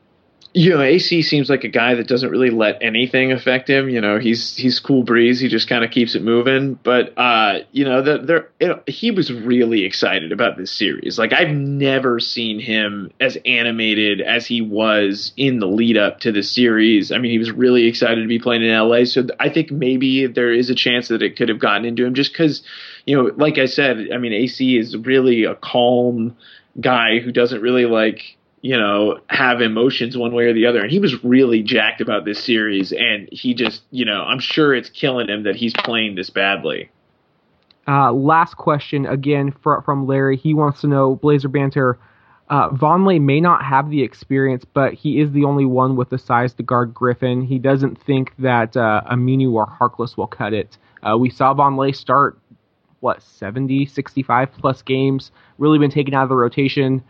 You know, AC seems like a guy that doesn't really let anything affect him. You know, he's he's cool breeze. He just kind of keeps it moving. But uh, you know, the, there know, he was really excited about this series. Like I've never seen him as animated as he was in the lead up to the series. I mean, he was really excited to be playing in LA. So I think maybe there is a chance that it could have gotten into him just because, you know, like I said, I mean, AC is really a calm guy who doesn't really like you know, have emotions one way or the other. And he was really jacked about this series, and he just, you know, I'm sure it's killing him that he's playing this badly. Uh, last question again fr- from Larry. He wants to know Blazer Banter. Uh, Vonleh may not have the experience, but he is the only one with the size to guard Griffin. He doesn't think that uh, Aminu or Harkless will cut it. Uh, we saw Vonleh start, what, 70, 65 plus games, really been taken out of the rotation.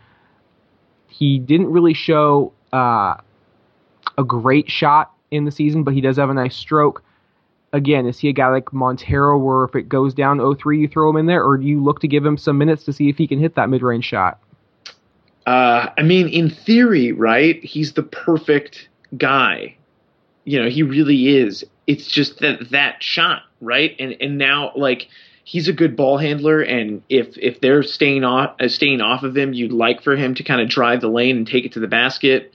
He didn't really show uh, a great shot in the season, but he does have a nice stroke again, is he a guy like Montero where if it goes down 0-3, you throw him in there, or do you look to give him some minutes to see if he can hit that mid-range shot? Uh, I mean, in theory, right? He's the perfect guy. You know, he really is. It's just that that shot, right? And and now like he's a good ball handler, and if if they're staying off uh, staying off of him, you'd like for him to kind of drive the lane and take it to the basket.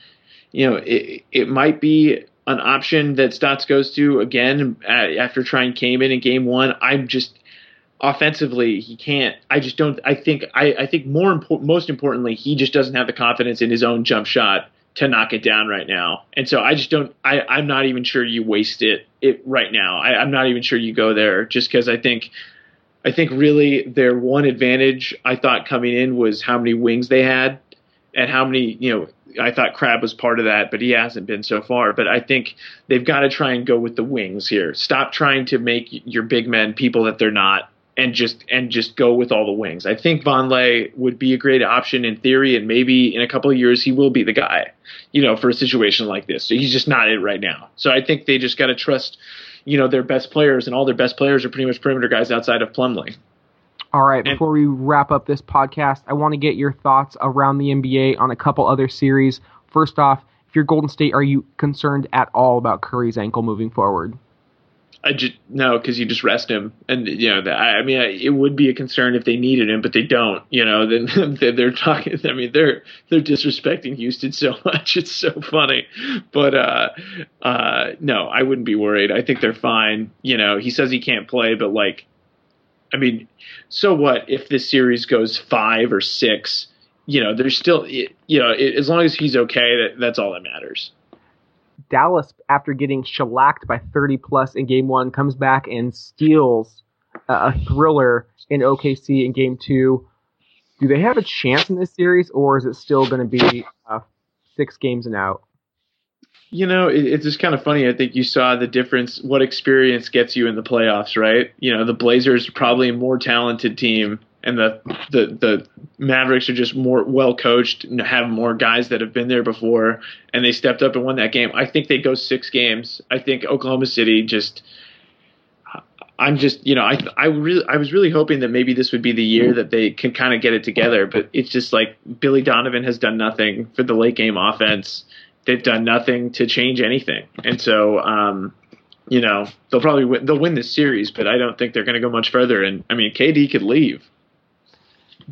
You know, it it might be an option that Stotts goes to again uh, after trying Kaman in game one. I'm just offensively he can't. I just don't. I think I, I think more important, most importantly, he just doesn't have the confidence in his own jump shot to knock it down right now. And so I just don't. I I'm not even sure you waste it it right now. I, I'm not even sure you go there just because I think. I think really their one advantage I thought coming in was how many wings they had and how many, you know, I thought Crabbe was part of that, but he hasn't been so far. But I think they've got to try and go with the wings here. Stop trying to make your big men people that they're not, and just and just go with all the wings. I think Vonleh would be a great option in theory, and maybe in a couple of years he will be the guy, you know, for a situation like this. So he's just not it right now. So I think they just got to trust, you know, their best players, and all their best players are pretty much perimeter guys outside of Plumlee. All right, before we wrap up this podcast, I want to get your thoughts around the NBA on a couple other series. First off, if you're Golden State, are you concerned at all about Curry's ankle moving forward? I just no, because you just rest him, and you know, I I mean, I, it would be a concern if they needed him, but they don't. You know, then they're, they're talking. I mean, they're they're disrespecting Houston so much. It's so funny, but uh, uh, no, I wouldn't be worried. I think they're fine. You know, he says he can't play, but like, I mean, so what if this series goes five or six? You know, there's still, you know, as long as he's okay, that, that's all that matters. Dallas, after getting shellacked by 30 plus in game one, comes back and steals a, thriller in OKC in game two. Do they have a chance in this series, or is it still going to be uh, six games and out? You know, it, it's just kind of funny. I think you saw the difference, what experience gets you in the playoffs, right? You know, the Blazers are probably a more talented team, and the the the Mavericks are just more well coached and have more guys that have been there before, and they stepped up and won that game. I think they go six games. I think Oklahoma City just. I'm just, you know, I I really I was really hoping that maybe this would be the year that they can kind of get it together, but it's just like Billy Donovan has done nothing for the late game offense. They've done nothing to change anything, and so um, you know they'll probably win, they'll win this series, but I don't think they're going to go much further. And I mean, KD could leave.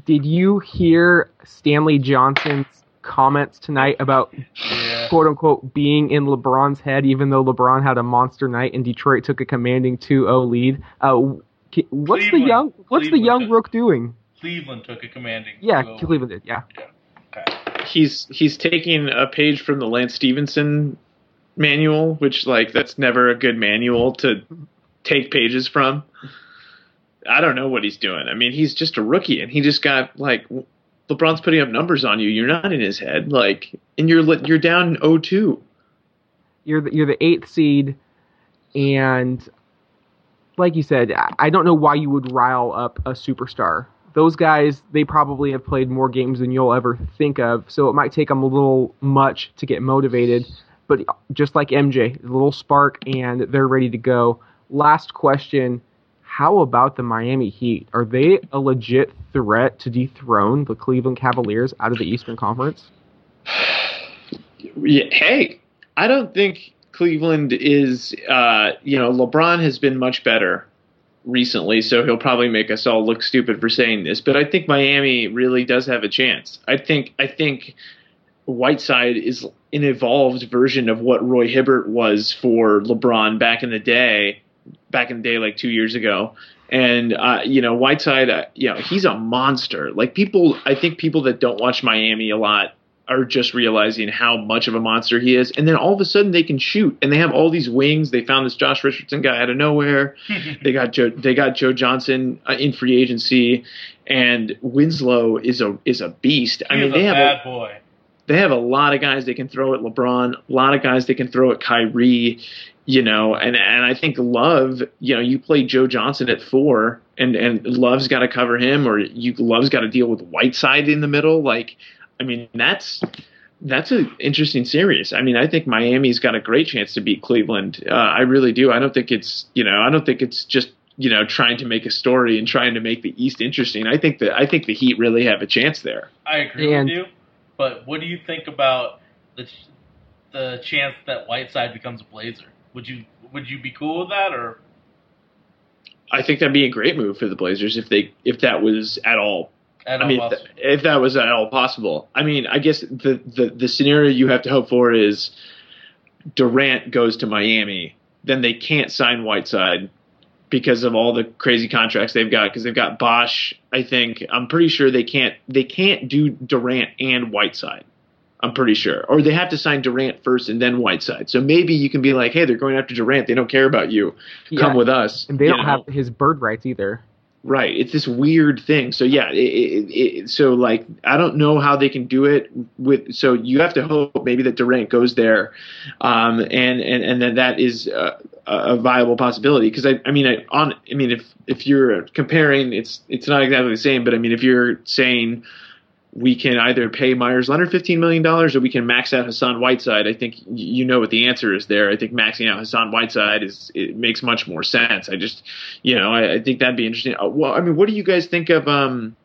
Did you hear Stanley Johnson's comments tonight about Yeah. quote unquote being in LeBron's head, even though LeBron had a monster night and Detroit took a commanding 2-0 lead? Uh, ki- what's the young What's the young did. Rook doing? Cleveland took a commanding. Yeah, 2-0. Cleveland did. Yeah. Okay. He's he's taking a page from the Lance Stephenson manual, which like that's never a good manual to take pages from. I don't know what he's doing. I mean, he's just a rookie, and he just got like LeBron's putting up numbers on you. You're not in his head, like, and you're you're down 0-2. you're the, you're the eighth seed, and like you said, I- I don't know why you would rile up a superstar. Those guys, they probably have played more games than you'll ever think of, so it might take them a little much to get motivated. But just like MJ, a little spark, and they're ready to go. Last question: How about the Miami Heat? Are they a legit threat to dethrone the Cleveland Cavaliers out of the Eastern Conference? Hey, I don't think Cleveland is. Uh, you know, LeBron has been much better recently, so he'll probably make us all look stupid for saying this. But I think Miami really does have a chance. I think. I think Whiteside is an evolved version of what Roy Hibbert was for LeBron back in the day. Back in the day, like two years ago. And uh, you know, Whiteside, uh, you know, he's a monster. Like people, I think people that don't watch Miami a lot are just realizing how much of a monster he is. And then all of a sudden they can shoot and they have all these wings. They found this Josh Richardson guy out of nowhere. they got Joe, they got Joe Johnson uh, in free agency and Winslow is a, is a beast. I He's mean, a they have, bad a, boy. They have a lot of guys they can throw at LeBron, a lot of guys they can throw at Kyrie, you know, and, and I think Love, you know, you play Joe Johnson at four and, and Love's got to cover him or you Love's got to deal with Whiteside in the middle. Like, I mean, that's that's an interesting series. I mean, I think Miami's got a great chance to beat Cleveland. Uh, I really do. I don't think it's you know I don't think it's just you know trying to make a story and trying to make the East interesting. I think that I think the Heat really have a chance there. I agree And- with you. But what do you think about the the chance that Whiteside becomes a Blazer? Would you would you be cool with that or? I think that'd be a great move for the Blazers if they if that was at all at I mean, all th- if that was at all possible. I mean, I guess the, the, the scenario you have to hope for is Durant goes to Miami, then they can't sign Whiteside because of all the crazy contracts they've got. Because they've got Bosh, I think. I'm pretty sure they can't they can't do Durant and Whiteside. I'm pretty sure, or they have to sign Durant first and then Whiteside. So maybe you can be like, hey, they're going after Durant. They don't care about you. Come Yeah, with us. And they you don't know? have his bird rights either. Right. It's this weird thing. So yeah, it, it, it, so like I don't know how they can do it with. So you have to hope maybe that Durant goes there, um, and and and then that is uh, a viable possibility. Because I I mean I on I mean if if you're comparing, it's it's not exactly the same. But I mean if you're saying we can either pay Meyers Leonard fifteen million dollars or we can max out Hassan Whiteside. I think you know what the answer is there. I think maxing out Hassan Whiteside is it makes much more sense. I just you know I, I think that'd be interesting. Uh, well, I mean, what do you guys think of um?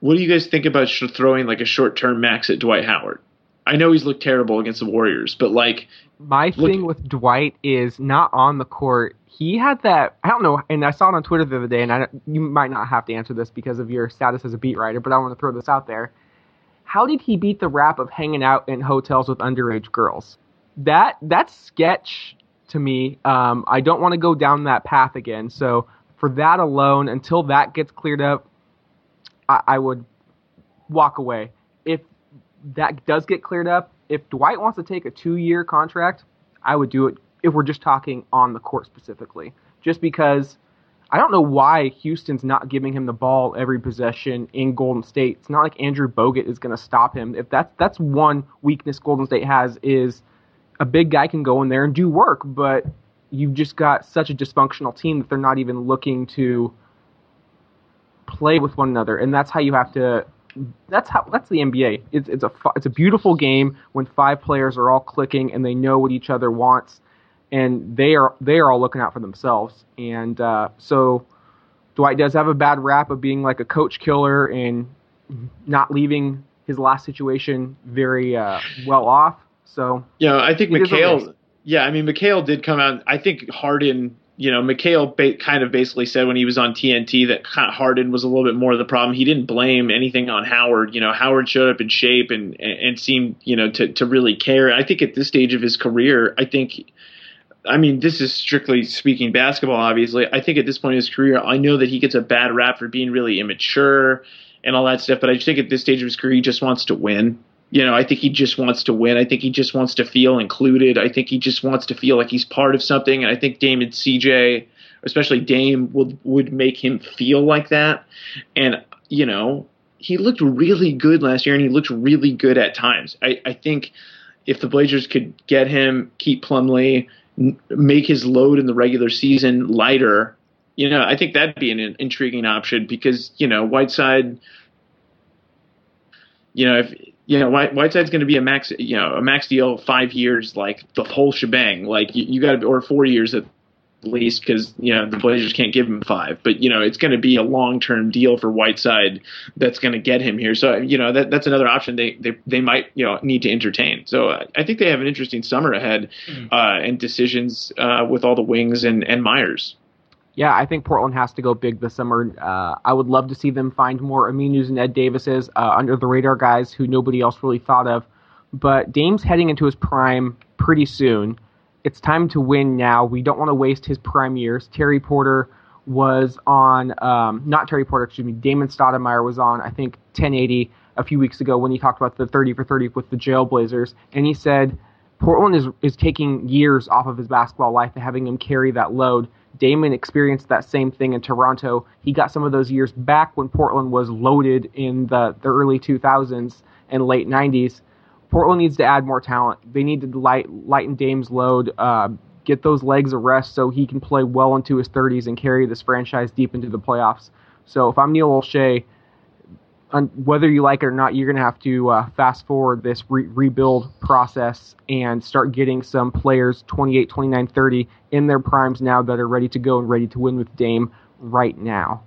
What do you guys think about throwing like a short term max at Dwight Howard? I know he's looked terrible against the Warriors, but like My Look- thing with Dwight is not on the court. He had that. I don't know, and I saw it on Twitter the other day. And I, you might not have to answer this because of your status as a beat writer, but I want to throw this out there. How did he beat the rap of hanging out in hotels with underage girls? That that's sketch to me. Um, I don't want to go down that path again. So for that alone, until that gets cleared up, I, I would walk away. That does get cleared up, if Dwight wants to take a two-year contract, I would do it. If we're just talking on the court specifically, just because I don't know why Houston's not giving him the ball every possession in Golden State. It's not like Andrew Bogut is going to stop him. If that's that's one weakness Golden State has is a big guy can go in there and do work, but you've just got such a dysfunctional team that they're not even looking to play with one another, and that's how you have to. That's how that's the NBA. It's it's a it's a beautiful game when five players are all clicking and they know what each other wants, and they are they are all looking out for themselves. And uh, so Dwight does have a bad rap of being like a coach killer and not leaving his last situation very uh, well off. So yeah, I think McHale. Yeah, I mean, McHale did come out. I think Harden. You know, McHale ba- kind of basically said when he was on TNT that Harden was a little bit more of the problem. He didn't blame anything on Howard. You know, Howard showed up in shape and and, and seemed you know to to really care. I think at this stage of his career, I think. I mean, this is strictly speaking basketball, obviously. I think at this point in his career, I know that he gets a bad rap for being really immature and all that stuff, but I just think at this stage of his career, he just wants to win. You know, I think he just wants to win. I think he just wants to feel included. I think he just wants to feel like he's part of something. And I think Dame and CJ, especially Dame, would would make him feel like that. And you know, he looked really good last year, and he looked really good at times. I, I think if the Blazers could get him, keep Plumlee, n- make his load in the regular season lighter, you know, I think that'd be an in- intriguing option because you know Whiteside, you know, if you know White, Whiteside's going to be a max, you know, a max deal, five years, like the whole shebang, like you, you got to, or four years at least, because you know the Blazers can't give him five, but you know it's going to be a long term deal for Whiteside that's going to get him here. So you know that that's another option they they they might you know need to entertain. So I, I think they have an interesting summer ahead, uh, and decisions uh, with all the wings and and Meyers. Yeah, I think Portland has to go big this summer. Uh, I would love to see them find more Aminus and Ed Davises, uh, under the radar guys who nobody else really thought of. But Dame's heading into his prime pretty soon. It's time to win now. We don't want to waste his prime years. Terry Porter was on, um, not Terry Porter, excuse me, Damon Stoudemire was on, I think, 1080 a few weeks ago when he talked about the 30 for 30 with the Jailblazers. And he said Portland is, is taking years off of his basketball life and having him carry that load. Damon experienced that same thing in Toronto. He got some of those years back when Portland was loaded in the, the early 2000s and late 90s. Portland needs to add more talent. They need to light, lighten Dame's load, uh, get those legs a rest so he can play well into his 30s and carry this franchise deep into the playoffs. So if I'm Neil Olshey, un- whether you like it or not, you're going to have to uh, fast forward this re- rebuild process and start getting some players 28, 29, 30 in their primes now that are ready to go and ready to win with Dame right now.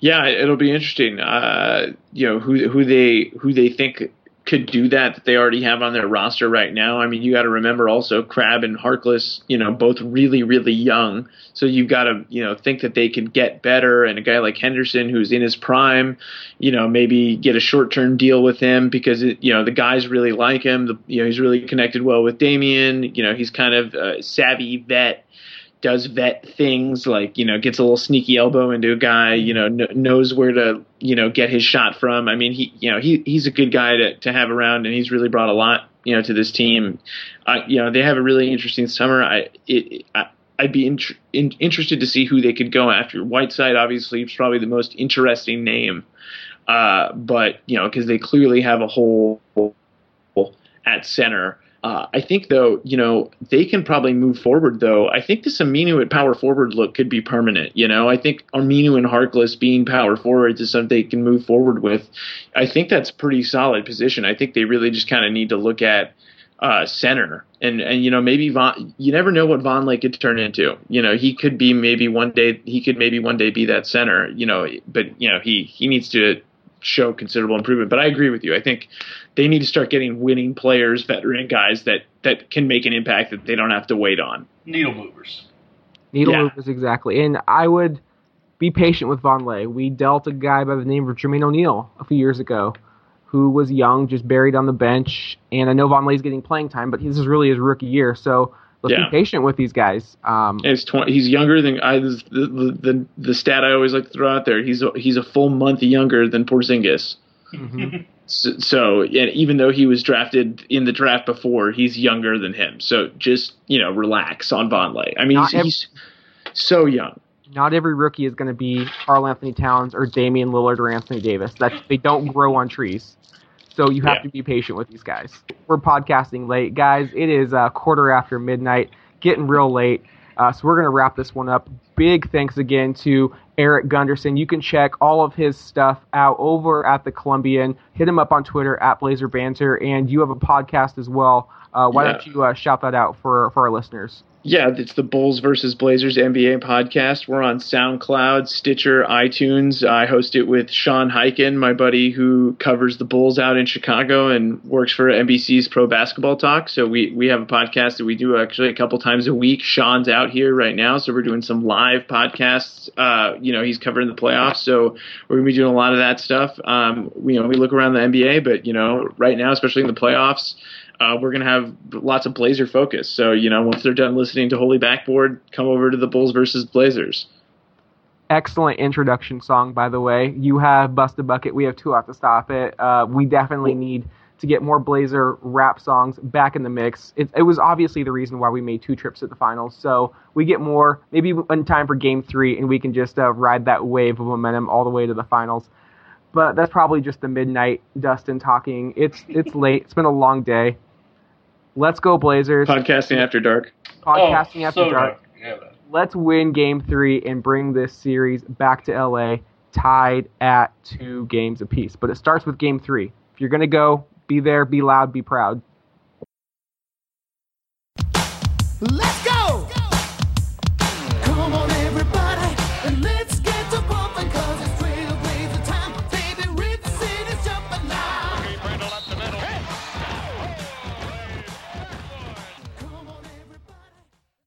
Yeah, it'll be interesting. Uh, you know who who they who they think could do that that they already have on their roster right now. I mean, you got to remember also Crabbe and Harkless, you know, both really really young. So you've got to you know think that they could get better. And a guy like Henderson, who's in his prime, you know, maybe get a short term deal with him because it, you know the guys really like him. The, you know, he's really connected well with Damian. You know, he's kind of a savvy vet does vet things like you know gets a little sneaky elbow into a guy you know kn- knows where to you know get his shot from i mean he you know he he's a good guy to to have around and he's really brought a lot you know to this team I you know they have a really interesting summer i it, I, I'd be int- in, interested to see who they could go after. Whiteside, obviously, is probably the most interesting name, uh, but you know because they clearly have a hole at center. Uh, I think though, you know, they can probably move forward though. I think this Aminu at power forward look could be permanent. You know, I think Aminu and Harkless being power forwards is something they can move forward with. I think that's pretty solid position. I think they really just kind of need to look at uh, center and and you know maybe Von. You never know what Vonleh could turn into. You know, he could be maybe one day he could maybe one day be that center. You know, but you know he he needs to show considerable improvement. But I agree with you. I think they need to start getting winning players, veteran guys that that can make an impact that they don't have to wait on. Needle movers. Needle Yeah. movers, exactly. And I would be patient with Vonleh. We dealt a guy by the name of Jermaine O'Neal a few years ago who was young, just buried on the bench. And I know Vonleh's getting playing time, but this is really his rookie year. So let's Yeah. be patient with these guys. Um, And it's 20, he's younger than I the, the the the stat I always like to throw out there. He's a, he's a full month younger than Porzingis. mhm. So, so and even though he was drafted in the draft before, he's younger than him. So just you know, relax on Vonleh. I mean, he's, ev- he's so young. Not every rookie is going to be Karl-Anthony Towns or Damian Lillard or Anthony Davis. That they don't grow on trees. So you have Yeah. to be patient with these guys. We're podcasting late, guys. It is a quarter after midnight, getting real late. Uh, so we're going to wrap this one up. Big thanks again to Erik Gundersen. You can check all of his stuff out over at the Columbian. Hit him up on Twitter at Blazer Banter, and you have a podcast as well. Uh, why Yeah. don't you uh, shout that out for for our listeners? Yeah, it's the Bulls versus Blazers NBA podcast. We're on SoundCloud, Stitcher, iTunes. I host it with Sean Highkin, my buddy who covers the Bulls out in Chicago and works for NBC's Pro Basketball Talk. So we, we have a podcast that we do actually a couple times a week. Sean's out here right now, so we're doing some live podcasts. Uh, you know, he's covering the playoffs, so we're gonna be doing a lot of that stuff. Um, we, you know, we look around the NBA, but you know, right now, especially in the playoffs uh, we're going to have lots of Blazer focus. So, you know, once they're done listening to Holy Backboard, come over to the Bulls versus Blazers. excellent introduction song, by the way. You have Bust a Bucket. We have Two Out to Stop It. Uh, we definitely need to get more Blazer rap songs back in the mix. It, it was obviously the reason why we made two trips to the finals. So we get more, maybe in time for game three, and we can just uh, ride that wave of momentum all the way to the finals. But that's probably just the midnight Dustin talking. It's it's late. It's been a long day. Let's go Blazers. Podcasting after dark. Podcasting oh, after so dark Yeah, let's win game three and bring this series back to LA tied at two games apiece. But it starts with game three. If you're going to go, be there, be loud, be proud. Let's